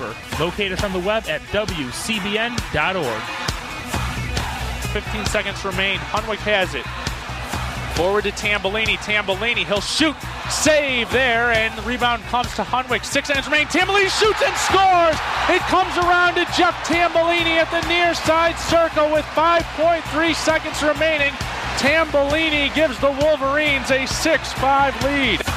Arbor. Locate us on the web at WCBN.org. 15 seconds remain. Hunwick has it. Forward to Tambellini. Tambellini, he'll shoot. Save there, and the rebound comes to Hunwick. Six seconds remain. Tambellini shoots and scores. It comes around to Jeff Tambellini at the near side circle with 5.3 seconds remaining. Tambellini gives the Wolverines a 6 5 lead.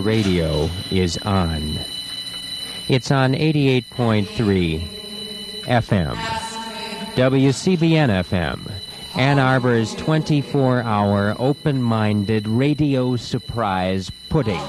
Radio is on. It's on 88.3 FM. WCBN FM. Ann Arbor's 24 hour open minded radio surprise pudding.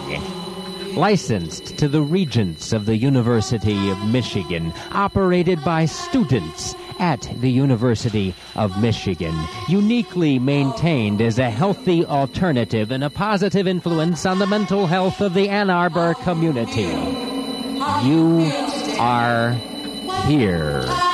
Licensed to the Regents of the University of Michigan, operated by students at the University of Michigan, uniquely maintained as a healthy alternative and a positive influence on the mental health of the Ann Arbor community. You are here.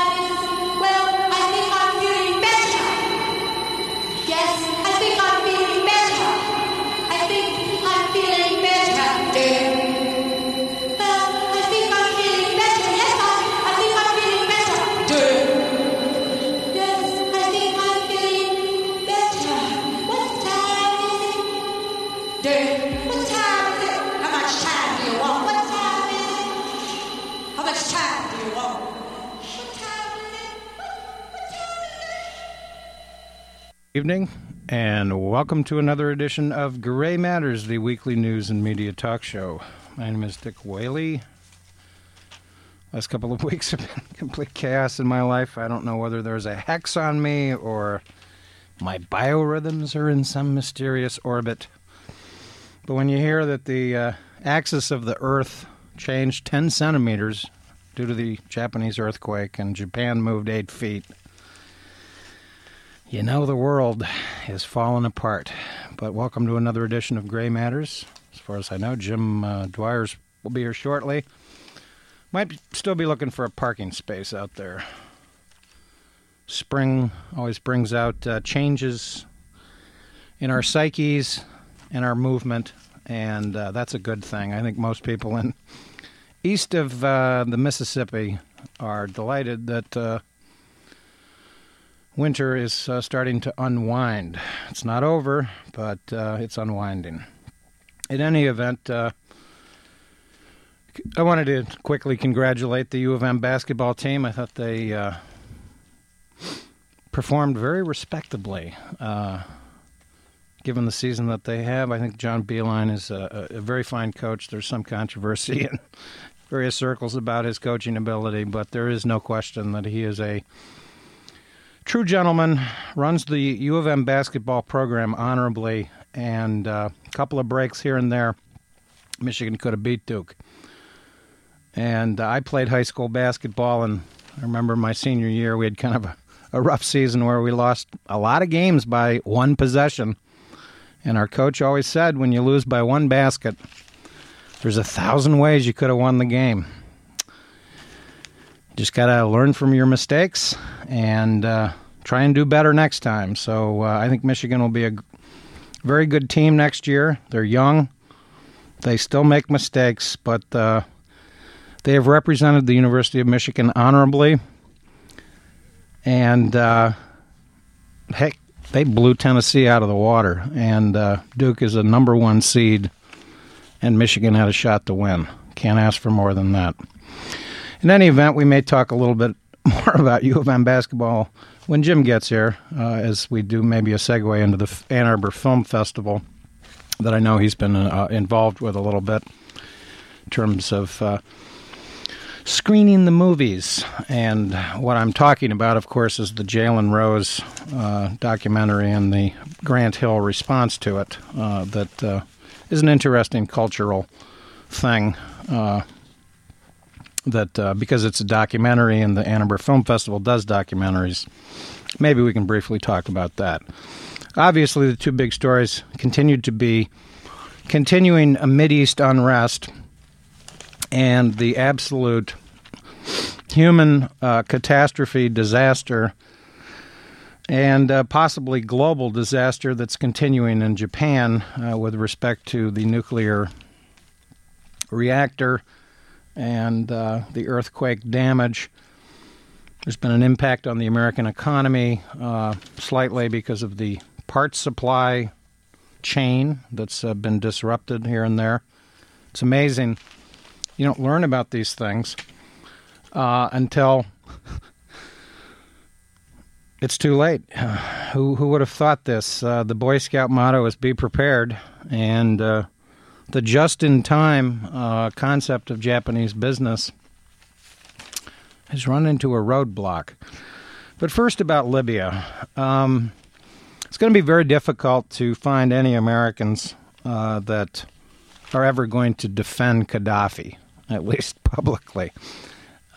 Evening, and welcome to another edition of Gray Matters, the weekly news and media talk show. My name is Dick Whaley. Last couple of weeks have been complete chaos in my life. I don't know whether there's a hex on me or my biorhythms are in some mysterious orbit. But when you hear that the uh, axis of the Earth changed 10 centimeters due to the Japanese earthquake and Japan moved 8 feet, you know the world is falling apart. But welcome to another edition of Gray Matters. As far as I know, Jim uh, Dwyer's will be here shortly. Might still be looking for a parking space out there. Spring always brings out uh, changes in our psyches and our movement, and uh, that's a good thing. I think most people in east of uh, the Mississippi are delighted that uh, winter is uh, starting to unwind. It's not over, but uh, it's unwinding. In any event, uh, I wanted to quickly congratulate the U of M basketball team. I thought they uh, performed very respectably. Uh, given the season that they have, I think John Beilein is a, a very fine coach. There's some controversy in various circles about his coaching ability, but there is no question that he is a true gentleman, runs the U of M basketball program honorably, and uh, a couple of breaks here and there, Michigan could have beat Duke. And uh, I played high school basketball, and I remember my senior year, we had kind of a, a rough season where we lost a lot of games by one possession. And our coach always said, when you lose by one basket, there's a thousand ways you could have won the game just got to learn from your mistakes and uh, try and do better next time. So uh, I think Michigan will be a very good team next year. They're young, they still make mistakes, but uh, They have represented the University of Michigan honorably, and uh, heck, they blew Tennessee out of the water. And uh, Duke is a number one seed, and Michigan had a shot to win. Can't ask for more than that. In any event, we may talk a little bit more about U of M basketball when Jim gets here, uh, as we do maybe a segue into the Ann Arbor Film Festival that I know he's been uh, involved with a little bit in terms of uh, screening the movies. And what I'm talking about, of course, is the Jalen Rose uh, documentary and the Grant Hill response to it. Uh, that uh, is an interesting cultural thing. That uh, because it's a documentary and the Ann Arbor Film Festival does documentaries, maybe we can briefly talk about that. Obviously, the two big stories continued to be continuing a East unrest and the absolute human uh, catastrophe, disaster, and uh, possibly global disaster that's continuing in Japan uh, with respect to the nuclear reactor and uh, the earthquake damage. There's been an impact on the American economy uh, slightly because of the parts supply chain that's uh, been disrupted here and there. It's amazing. You don't learn about these things uh, until it's too late. who who would have thought this? Uh, the Boy Scout motto is "Be prepared," and the just-in-time uh, concept of Japanese business has run into a roadblock. But first, about Libya. Um, it's going to be very difficult to find any Americans uh, that are ever going to defend Gaddafi, at least publicly.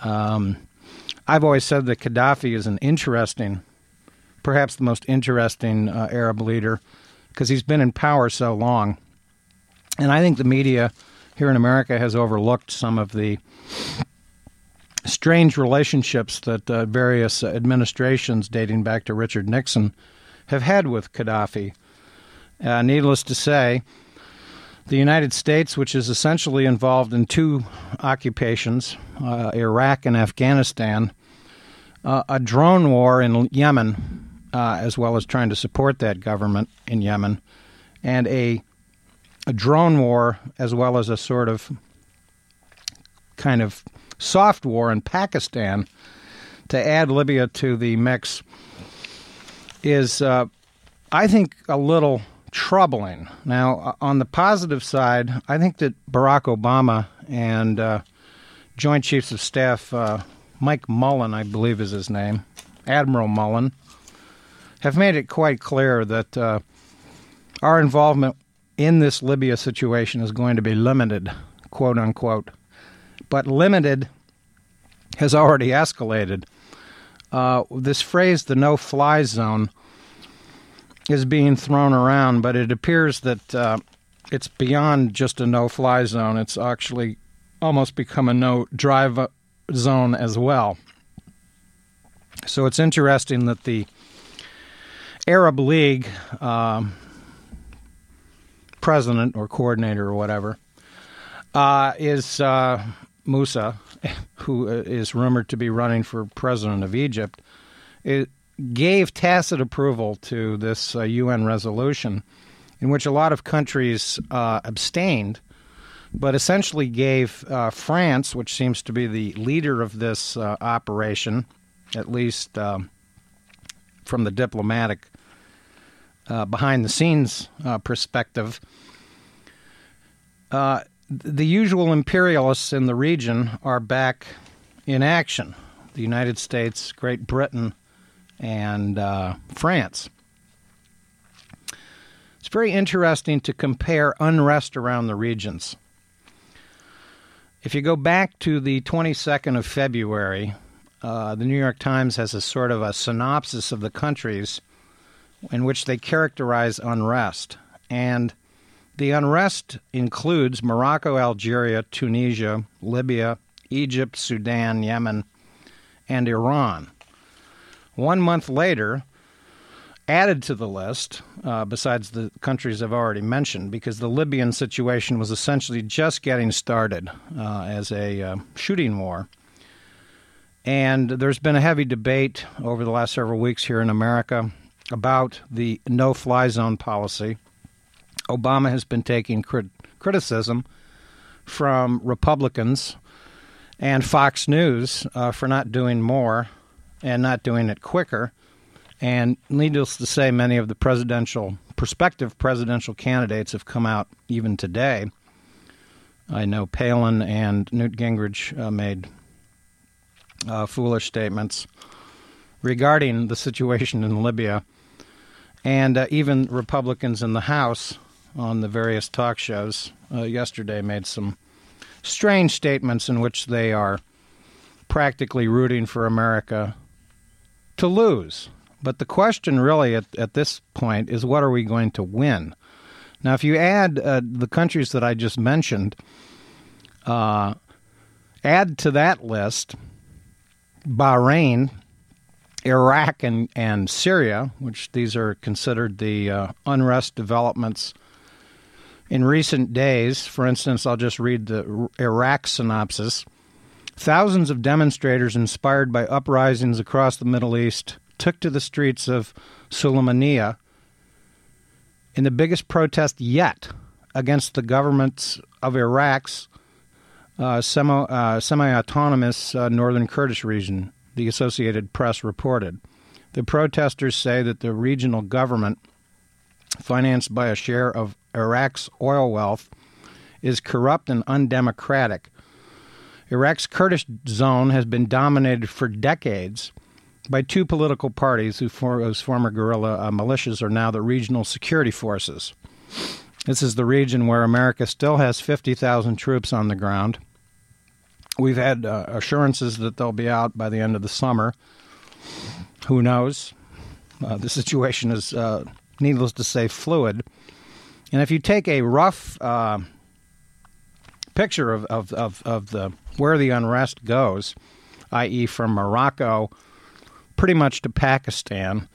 Um, I've always said that Gaddafi is an interesting, perhaps the most interesting uh, Arab leader, because he's been in power so long. And I think the media here in America has overlooked some of the strange relationships that uh, various administrations dating back to Richard Nixon have had with Gaddafi. Uh, needless to say, the United States, which is essentially involved in two occupations, uh, Iraq and Afghanistan, uh, a drone war in Yemen, uh, as well as trying to support that government in Yemen, and a, a drone war, as well as a sort of kind of soft war in Pakistan to add Libya to the mix is, uh, I think, a little troubling. Now, uh, on the positive side, I think that Barack Obama and uh, Joint Chiefs of Staff uh, Mike Mullen, I believe is his name, Admiral Mullen, have made it quite clear that uh, our involvement in this Libya situation is going to be limited, quote unquote. But limited has already escalated. Uh, this phrase, the no fly zone, is being thrown around, but it appears that uh, it's beyond just a no fly zone. It's actually almost become a no drive zone as well. So it's interesting that the Arab League um, president or coordinator or whatever uh, is uh, Musa, who uh, rumored to be running for president of Egypt, it gave tacit approval to this uh, UN resolution, in which a lot of countries uh, abstained, but essentially gave uh, France, which seems to be the leader of this uh, operation, at least um, from the diplomatic uh, behind the scenes perspective, the usual imperialists in the region are back in action. The United States, Great Britain, and uh, France. It's very interesting to compare unrest around the regions. If you go back to the 22nd of February, uh, the New York Times has a sort of a synopsis of the countries in which they characterize unrest. And the unrest includes Morocco, Algeria, Tunisia, Libya, Egypt, Sudan, Yemen, and Iran. One month later, added to the list, uh, besides the countries I've already mentioned, because the Libyan situation was essentially just getting started uh, as a uh, shooting war. And there's been a heavy debate over the last several weeks here in America about the no fly zone policy. Obama has been taking crit- criticism from Republicans and Fox News uh, for not doing more and not doing it quicker. And needless to say, many of the presidential, prospective presidential candidates have come out even today. I know Palin and Newt Gingrich uh, made uh, foolish statements regarding the situation in Libya. And uh, even Republicans in the House on the various talk shows uh, yesterday made some strange statements in which they are practically rooting for America to lose. But the question really at, at this point is what are we going to win? Now, if you add uh, the countries that I just mentioned, uh, add to that list Bahrain, Iraq, and, and Syria, which these are considered the uh, unrest developments in recent days. For instance, I'll just read the Iraq synopsis. Thousands of demonstrators inspired by uprisings across the Middle East took to the streets of Sulaymaniyah in the biggest protest yet against the governments of Iraq's uh, semi uh, autonomous uh, northern Kurdish region, the Associated Press reported. The protesters say that the regional government, financed by a share of Iraq's oil wealth, is corrupt and undemocratic. Iraq's Kurdish zone has been dominated for decades by two political parties whose former guerrilla uh, militias are now the regional security forces. This is the region where America still has 50,000 troops on the ground. We've had uh, assurances that they'll be out by the end of the summer. Who knows? Uh, the situation is, uh, needless to say, fluid. And if you take a rough uh, picture of, of, of, of the where the unrest goes, i.e., from Morocco pretty much to Pakistan,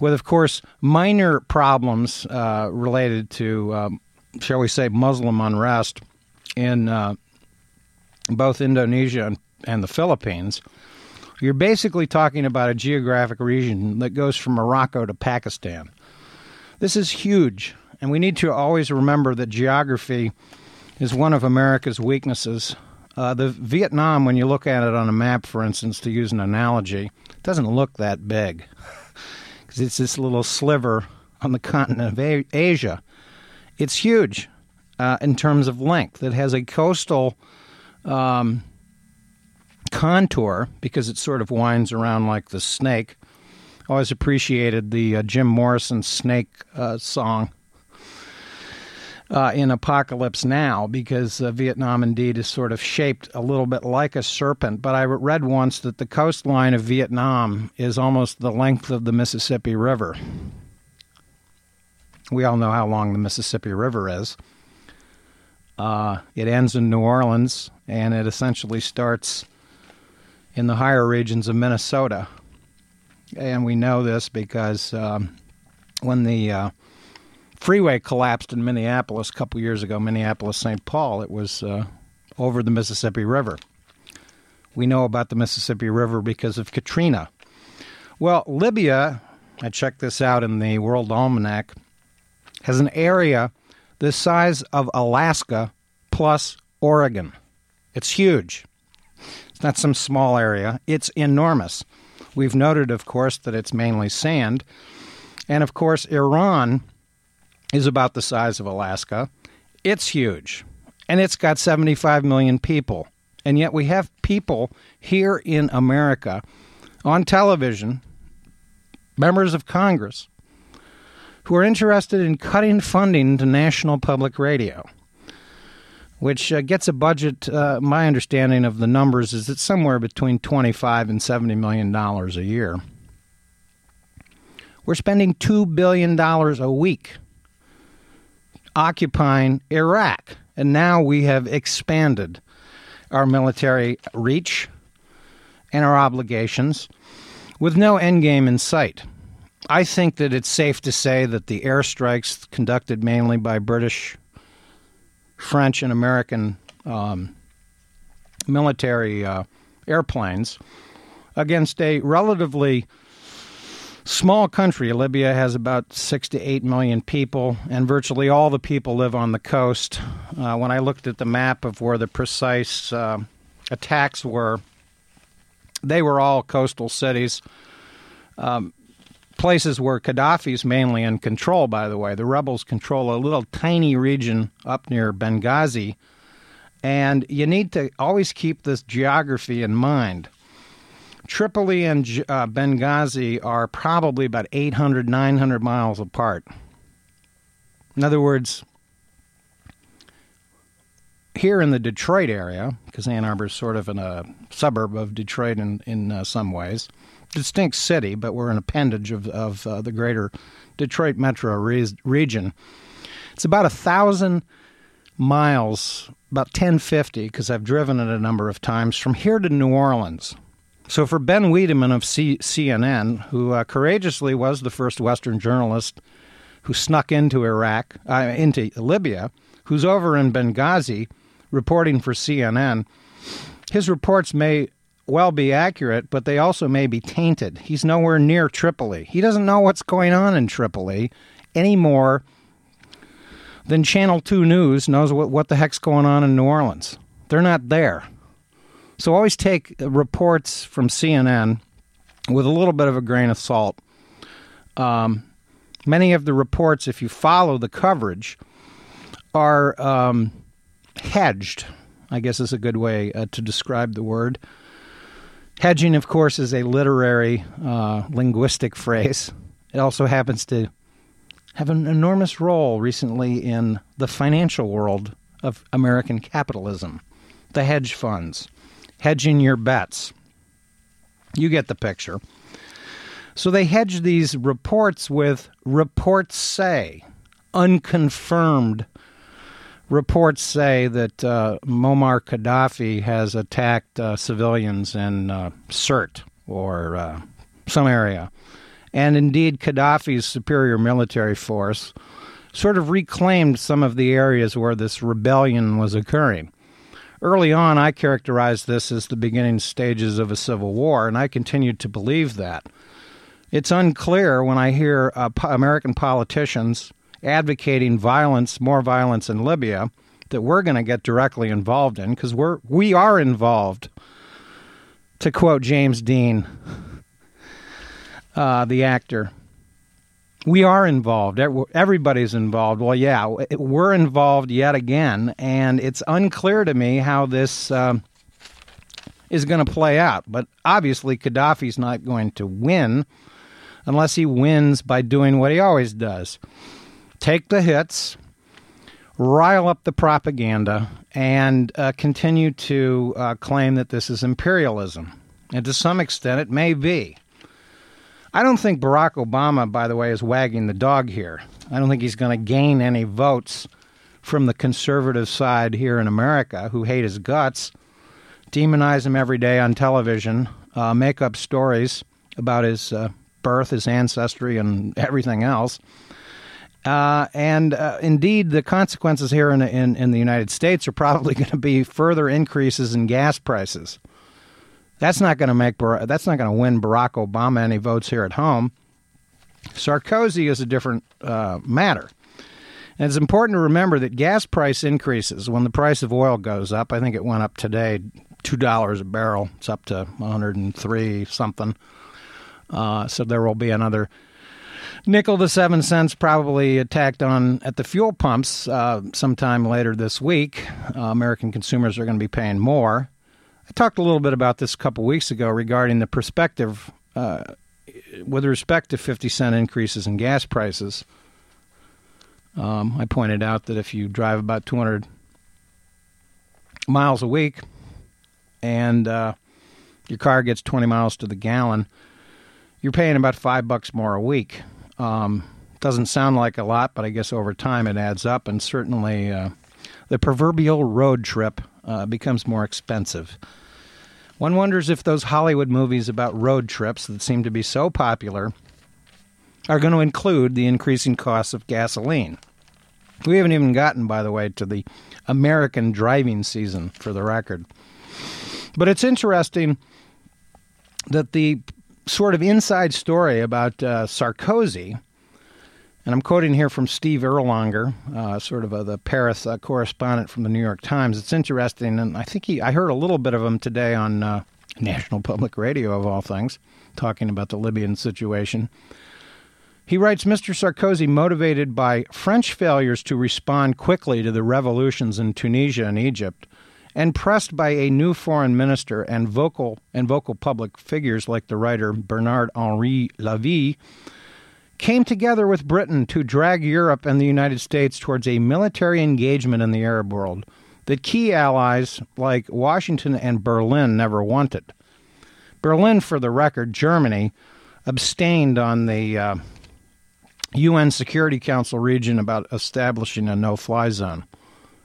with, of course, minor problems uh, related to, um, shall we say, Muslim unrest in uh, both Indonesia and, and the Philippines. You're basically talking about a geographic region that goes from Morocco to Pakistan. This is huge, and we need to always remember that geography is one of America's weaknesses. Uh, the Vietnam, when you look at it on a map, for instance, to use an analogy, doesn't look that big because it's this little sliver on the continent of a- Asia. It's huge uh, in terms of length. It has a coastal um, contour because it sort of winds around like the snake. Always appreciated the uh, Jim Morrison snake uh, song uh, in Apocalypse Now because uh, Vietnam indeed is sort of shaped a little bit like a serpent. But I read once that the coastline of Vietnam is almost the length of the Mississippi River. We all know how long the Mississippi River is. Uh, it ends in New Orleans and it essentially starts in the higher regions of Minnesota. And we know this because um, when the uh, freeway collapsed in Minneapolis a couple years ago, Minneapolis St. Paul. It was uh, over the Mississippi River. We know about the Mississippi River because of Katrina. Well, Libya, I checked this out in the World Almanac, has an area the size of Alaska plus Oregon. It's huge. It's not some small area, it's enormous. We've noted, of course, that it's mainly sand. And of course, Iran is about the size of Alaska. It's huge. And it's got 75 million people. And yet we have people here in America on television, members of Congress, who are interested in cutting funding to national public radio, which uh, gets a budget. Uh, my understanding of the numbers is it's somewhere between 25 and 70 million dollars a year. We're spending $2 billion a week occupying Iraq. And now we have expanded our military reach and our obligations with no endgame in sight. I think that it's safe to say that the airstrikes conducted mainly by British, French, and American um, military uh, airplanes against a relatively small country. Libya has about six to eight million people, and virtually all the people live on the coast. Uh, when I looked at the map of where the precise uh, attacks were, they were all coastal cities. Um, places where Gaddafi's mainly in control, by the way. The rebels control a little tiny region up near Benghazi. And you need to always keep this geography in mind. Tripoli and uh, Benghazi are probably about 800, 900 miles apart. In other words, here in the Detroit area, because Ann Arbor is sort of in a suburb of Detroit in, in uh, some ways, distinct city, but we're an appendage of, of uh, the greater Detroit metro re- region. It's about a thousand miles, about 1050, because I've driven it a number of times, from here to New Orleans. So for Ben Wedeman of C- CNN, who uh, courageously was the first Western journalist who snuck into Iraq, uh, into Libya, who's over in Benghazi reporting for CNN, his reports may well be accurate, but they also may be tainted. He's nowhere near Tripoli. He doesn't know what's going on in Tripoli any more than Channel 2 News knows what, what the heck's going on in New Orleans. They're not there. So always take reports from CNN with a little bit of a grain of salt. Um, many of the reports, if you follow the coverage, are um, hedged, I guess is a good way uh, to describe the word. Hedging, of course, is a literary, uh, linguistic phrase. It also happens to have an enormous role recently in the financial world of American capitalism. The hedge funds, hedging your bets. You get the picture. So they hedge these reports with reports say, unconfirmed reports say that uh, Muammar Gaddafi has attacked uh, civilians in uh, Sirte or uh, some area. And indeed, Gaddafi's superior military force sort of reclaimed some of the areas where this rebellion was occurring. Early on, I characterized this as the beginning stages of a civil war, and I continued to believe that. It's unclear when I hear uh, American politicians advocating violence, more violence in Libya, that we're going to get directly involved in because we're we are involved. To quote James Dean, uh, the actor, we are involved. Everybody's involved. Well, yeah, we're involved yet again, and it's unclear to me how this um, is going to play out. But obviously, Gaddafi's not going to win unless he wins by doing what he always does take the hits, rile up the propaganda, and uh, continue to uh, claim that this is imperialism. And to some extent, it may be. I don't think Barack Obama, by the way, is wagging the dog here. I don't think he's going to gain any votes from the conservative side here in America who hate his guts, demonize him every day on television, uh, make up stories about his uh, birth, his ancestry, and everything else. Uh, and uh, indeed, the consequences here in, in, in the United States are probably going to be further increases in gas prices. That's not going to make that's not going to win Barack Obama any votes here at home. Sarkozy is a different uh, matter. And it's important to remember that gas price increases when the price of oil goes up. I think it went up today, two dollars a barrel. It's up to 103 something. Uh, so there will be another nickel to seven cents probably attacked on at the fuel pumps uh, sometime later this week. Uh, American consumers are going to be paying more. I talked a little bit about this a couple weeks ago regarding the perspective uh, with respect to 50 cent increases in gas prices. Um, I pointed out that if you drive about 200 miles a week and uh, your car gets 20 miles to the gallon, you're paying about five bucks more a week. Um, doesn't sound like a lot, but I guess over time it adds up, and certainly uh, the proverbial road trip uh, becomes more expensive. One wonders if those Hollywood movies about road trips that seem to be so popular are going to include the increasing costs of gasoline. We haven't even gotten, by the way, to the American driving season, for the record. But it's interesting that the sort of inside story about uh, Sarkozy, and I'm quoting here from Steve Erlanger, uh, sort of a, the Paris uh, correspondent from the New York Times. It's interesting, and I think he, I heard a little bit of him today on uh, National Public Radio, of all things, talking about the Libyan situation. He writes Mr. Sarkozy, motivated by French failures to respond quickly to the revolutions in Tunisia and Egypt, and pressed by a new foreign minister and vocal and vocal public figures like the writer Bernard Henri Lévy, came together with Britain to drag Europe and the United States towards a military engagement in the Arab world that key allies like Washington and Berlin never wanted. Berlin, for the record, Germany, abstained on the uh, UN Security Council region about establishing a no fly zone,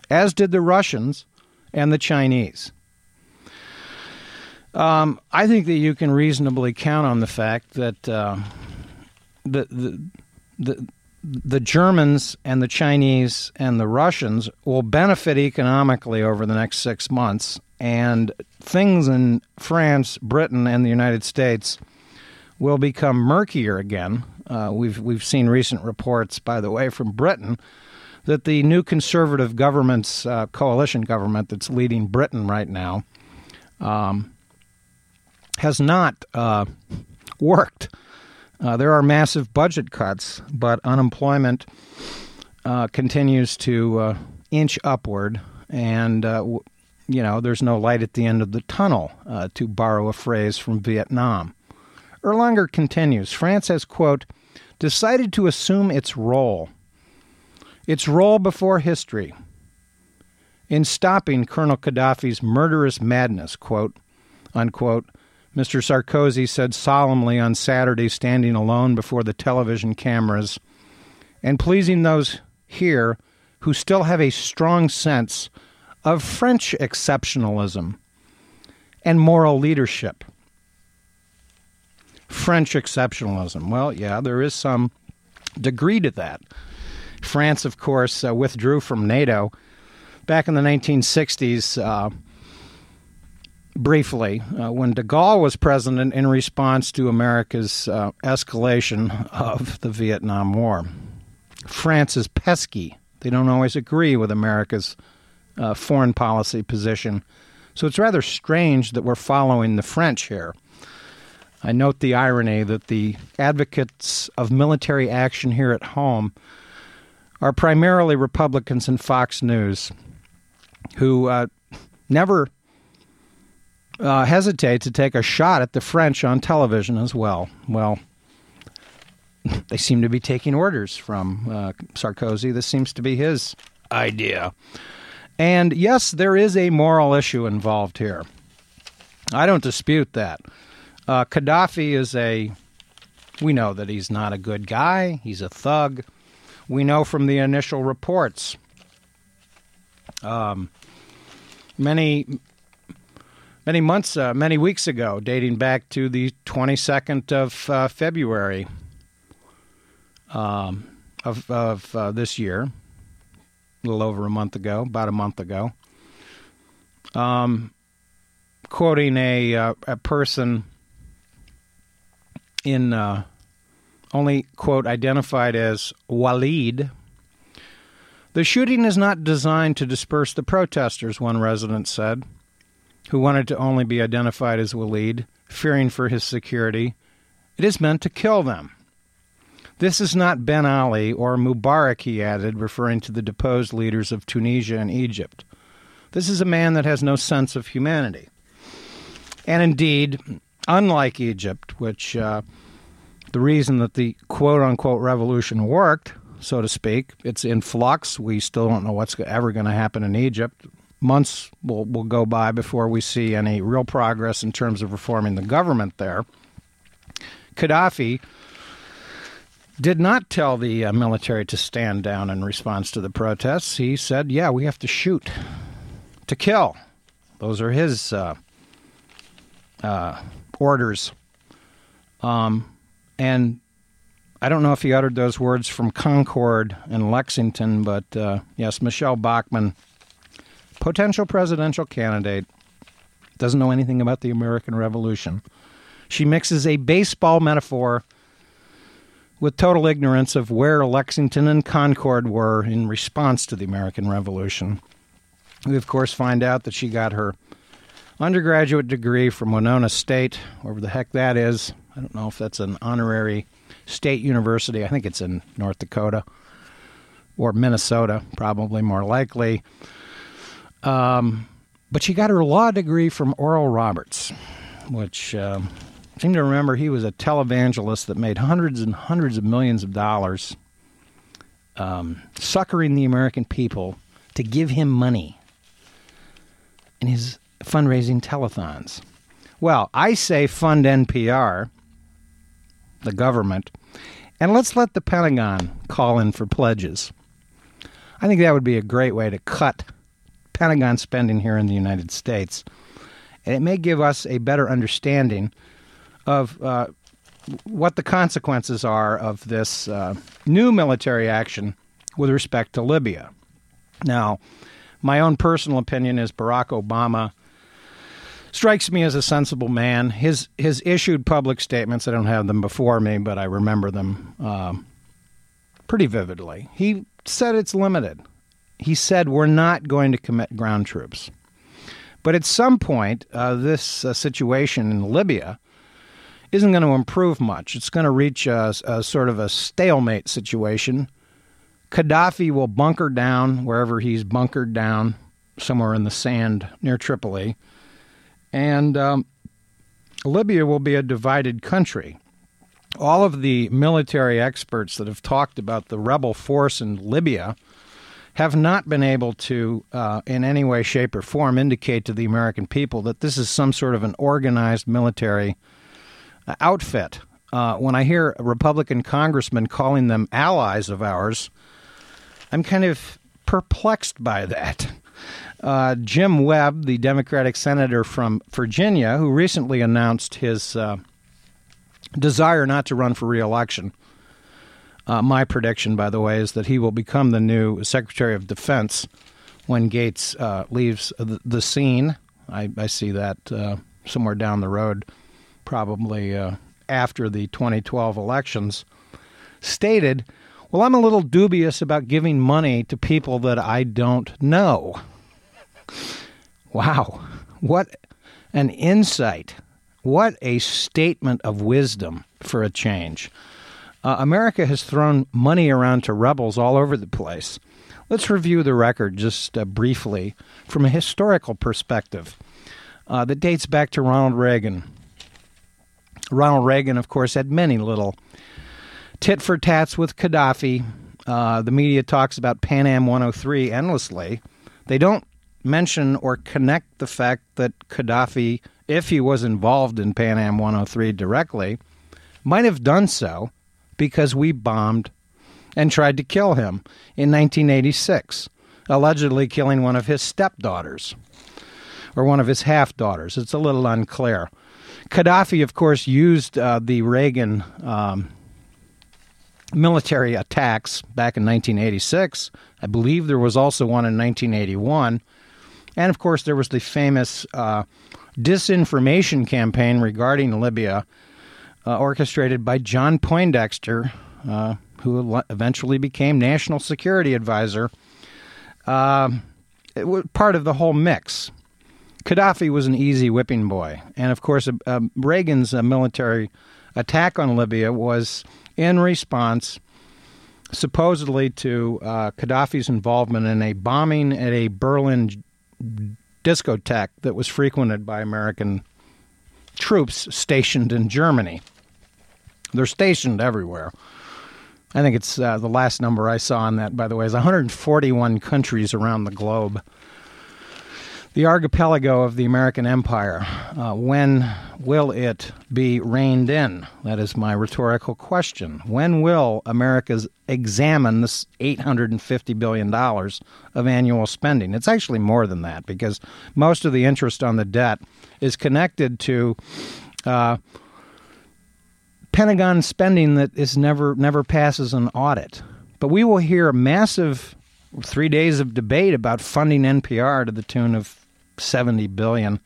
as did the Russians and the Chinese. Um, I think that you can reasonably count on the fact that uh, the, the, the, the Germans and the Chinese and the Russians will benefit economically over the next six months, and things in France, Britain, and the United States will become murkier again uh, we've we've seen recent reports, by the way, from Britain that the new conservative government's uh, coalition government that's leading Britain right now um, has not uh, worked. Uh, there are massive budget cuts, but unemployment uh, continues to uh, inch upward, and you know there's no light at the end of the tunnel, to borrow a phrase from Vietnam. Erlanger continues France has, quote, decided to assume its role, its role before history, in stopping Colonel Gaddafi's murderous madness, quote, unquote, Mr. Sarkozy said solemnly on Saturday, standing alone before the television cameras and pleasing those here who still have a strong sense of French exceptionalism and moral leadership. French exceptionalism. Well, yeah, there is some degree to that. France, of course, uh, withdrew from NATO back in the 1960s. Uh, briefly, uh, when de Gaulle was president in response to America's uh, escalation of the Vietnam War. France is pesky. They don't always agree with America's uh, foreign policy position. So it's rather strange that we're following the French here. I note the irony that the advocates of military action here at home are primarily Republicans in Fox News who uh, never uh, hesitate to take a shot at the French on television as well. Well, they seem to be taking orders from uh, Sarkozy. This seems to be his idea. And yes, there is a moral issue involved here. I don't dispute that. Uh, Gaddafi is a. We know that he's not a good guy. He's a thug. We know from the initial reports. Um, many many months, uh, many weeks ago, dating back to the 22nd of uh, February um, of, of uh, this year, a little over a month ago, about a month ago. Um, quoting a, uh, a person in uh, only, quote, identified as Walid. The shooting is not designed to disperse the protesters, one resident said, who wanted to only be identified as Walid, fearing for his security. It is meant to kill them. This is not Ben Ali or Mubarak, he added, referring to the deposed leaders of Tunisia and Egypt. This is a man that has no sense of humanity. And indeed, unlike Egypt, which uh, the reason that the quote unquote revolution worked, so to speak, it's in flux. We still don't know what's ever going to happen in Egypt. Months will, will go by before we see any real progress in terms of reforming the government there. Gaddafi did not tell the uh, military to stand down in response to the protests. He said, yeah, we have to shoot to kill. Those are his uh, uh, orders. Um, and I don't know if he uttered those words from Concord and Lexington, but uh, yes, Michele Bachmann, potential presidential candidate, doesn't know anything about the American Revolution. She mixes a baseball metaphor with total ignorance of where Lexington and Concord were in response to the American Revolution. We, of course, find out that she got her undergraduate degree from Winona State, wherever the heck that is. I don't know if that's an honorary state university. I think it's in North Dakota or Minnesota, probably more likely. Um, but she got her law degree from Oral Roberts, which um, I seem to remember he was a televangelist that made hundreds and hundreds of millions of dollars um, succoring the American people to give him money in his fundraising telethons. Well, I say fund NPR, the government, and let's let the Pentagon call in for pledges. I think that would be a great way to cut Pentagon spending here in the United States. And it may give us a better understanding of uh, what the consequences are of this uh, new military action with respect to Libya. Now, my own personal opinion is Barack Obama strikes me as a sensible man. His his issued public statements, I don't have them before me, but I remember them uh, pretty vividly. He said it's limited. He said we're not going to commit ground troops. But at some point, uh, this uh, situation in Libya isn't going to improve much. It's going to reach a, a sort of a stalemate situation. Gaddafi will bunker down wherever he's bunkered down, somewhere in the sand near Tripoli. And um, Libya will be a divided country. All of the military experts that have talked about the rebel force in Libya have not been able to, uh, in any way, shape, or form, indicate to the American people that this is some sort of an organized military outfit. Uh, when I hear Republican congressmen calling them allies of ours, I'm kind of perplexed by that. Uh, Jim Webb, the Democratic senator from Virginia, who recently announced his uh, desire not to run for reelection. Uh, my prediction, by the way, is that he will become the new Secretary of Defense when Gates uh, leaves the, scene. I, I see that uh, somewhere down the road probably uh, after the 2012 elections, stated, Well, I'm a little dubious about giving money to people that I don't know. Wow. What an insight. What a statement of wisdom for a change. Uh, America has thrown money around to rebels all over the place. Let's review the record just uh, briefly from a historical perspective uh, that dates back to Ronald Reagan. Ronald Reagan, of course, had many little tit for tats with Gaddafi. Uh, the media talks about Pan Am 103 endlessly. They don't mention or connect the fact that Gaddafi, if he was involved in Pan Am 103 directly, might have done so because we bombed and tried to kill him in 1986, allegedly killing one of his stepdaughters or one of his half daughters. It's a little unclear. Gaddafi, of course, used uh, the Reagan um, military attacks back in 1986. I believe there was also one in 1981. And of course, there was the famous uh, disinformation campaign regarding Libya, uh, orchestrated by John Poindexter, uh, who eventually became National Security Advisor. Um, it was part of the whole mix. Gaddafi was an easy whipping boy. And of course, uh, Reagan's uh, military attack on Libya was in response supposedly to uh, Gaddafi's involvement in a bombing at a Berlin discotheque that was frequented by American troops stationed in Germany. They're stationed everywhere. I think it's uh, the last number I saw on that, by the way, is 141 countries around the globe the archipelago of the American Empire. Uh, when will it be reined in? That is my rhetorical question. When will America examine this $850 billion of annual spending? It's actually more than that because most of the interest on the debt is connected to. Uh, Pentagon spending that is never never passes an audit. But we will hear a massive three days of debate about funding NPR to the tune of 70 billion,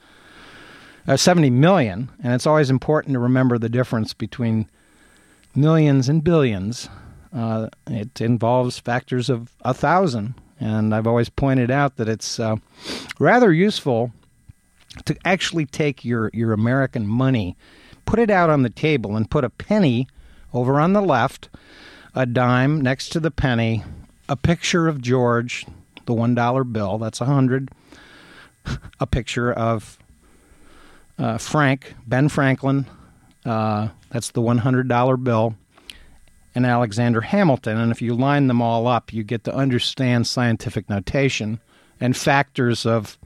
uh, 70 million, and it's always important to remember the difference between millions and billions. Uh, it involves factors of a thousand, and I've always pointed out that it's uh, rather useful to actually take your, your American money, put it out on the table, and put a penny over on the left, a dime next to the penny, a picture of George, the one dollar bill, that's a hundred, a picture of uh, Frank, Ben Franklin, uh, that's the one hundred dollar bill, and Alexander Hamilton. And if you line them all up, you get to understand scientific notation and factors of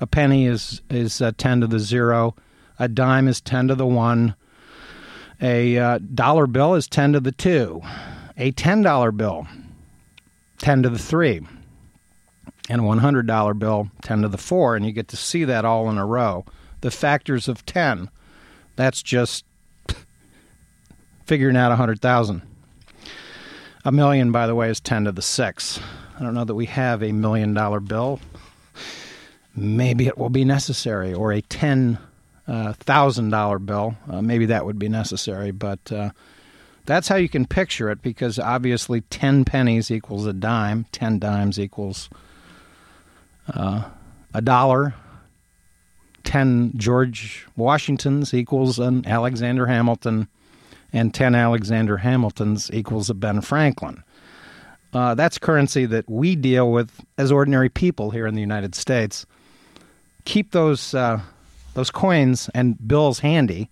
a penny is is uh, ten to the zero, a dime is ten to the one, a uh, dollar bill is ten to the two, a ten dollar bill, ten to the three, and a one hundred dollar bill, ten to the four, and you get to see that all in a row. The factors of ten, that's just figuring out a hundred thousand. A million, by the way, is ten to the six. I don't know that we have a million dollar bill maybe it will be necessary, or a ten uh, thousand dollar bill. Uh, maybe that would be necessary, but uh, that's how you can picture it because obviously ten pennies equals a dime, ten dimes equals uh, a dollar. 10 George Washingtons equals an Alexander Hamilton, and 10 Alexander Hamiltons equals a Ben Franklin. Uh, that's currency that we deal with as ordinary people here in the United States keep those uh, those coins and bills handy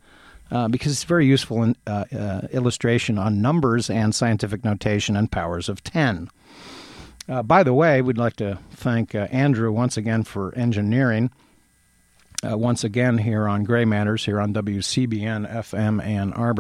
uh, because it's very useful in uh, uh illustration on numbers and scientific notation and powers of ten. Uh, by the way, we'd like to thank uh, Andrew once again for engineering. once again here on Gray Matters here on WCBN FM Ann Arbor.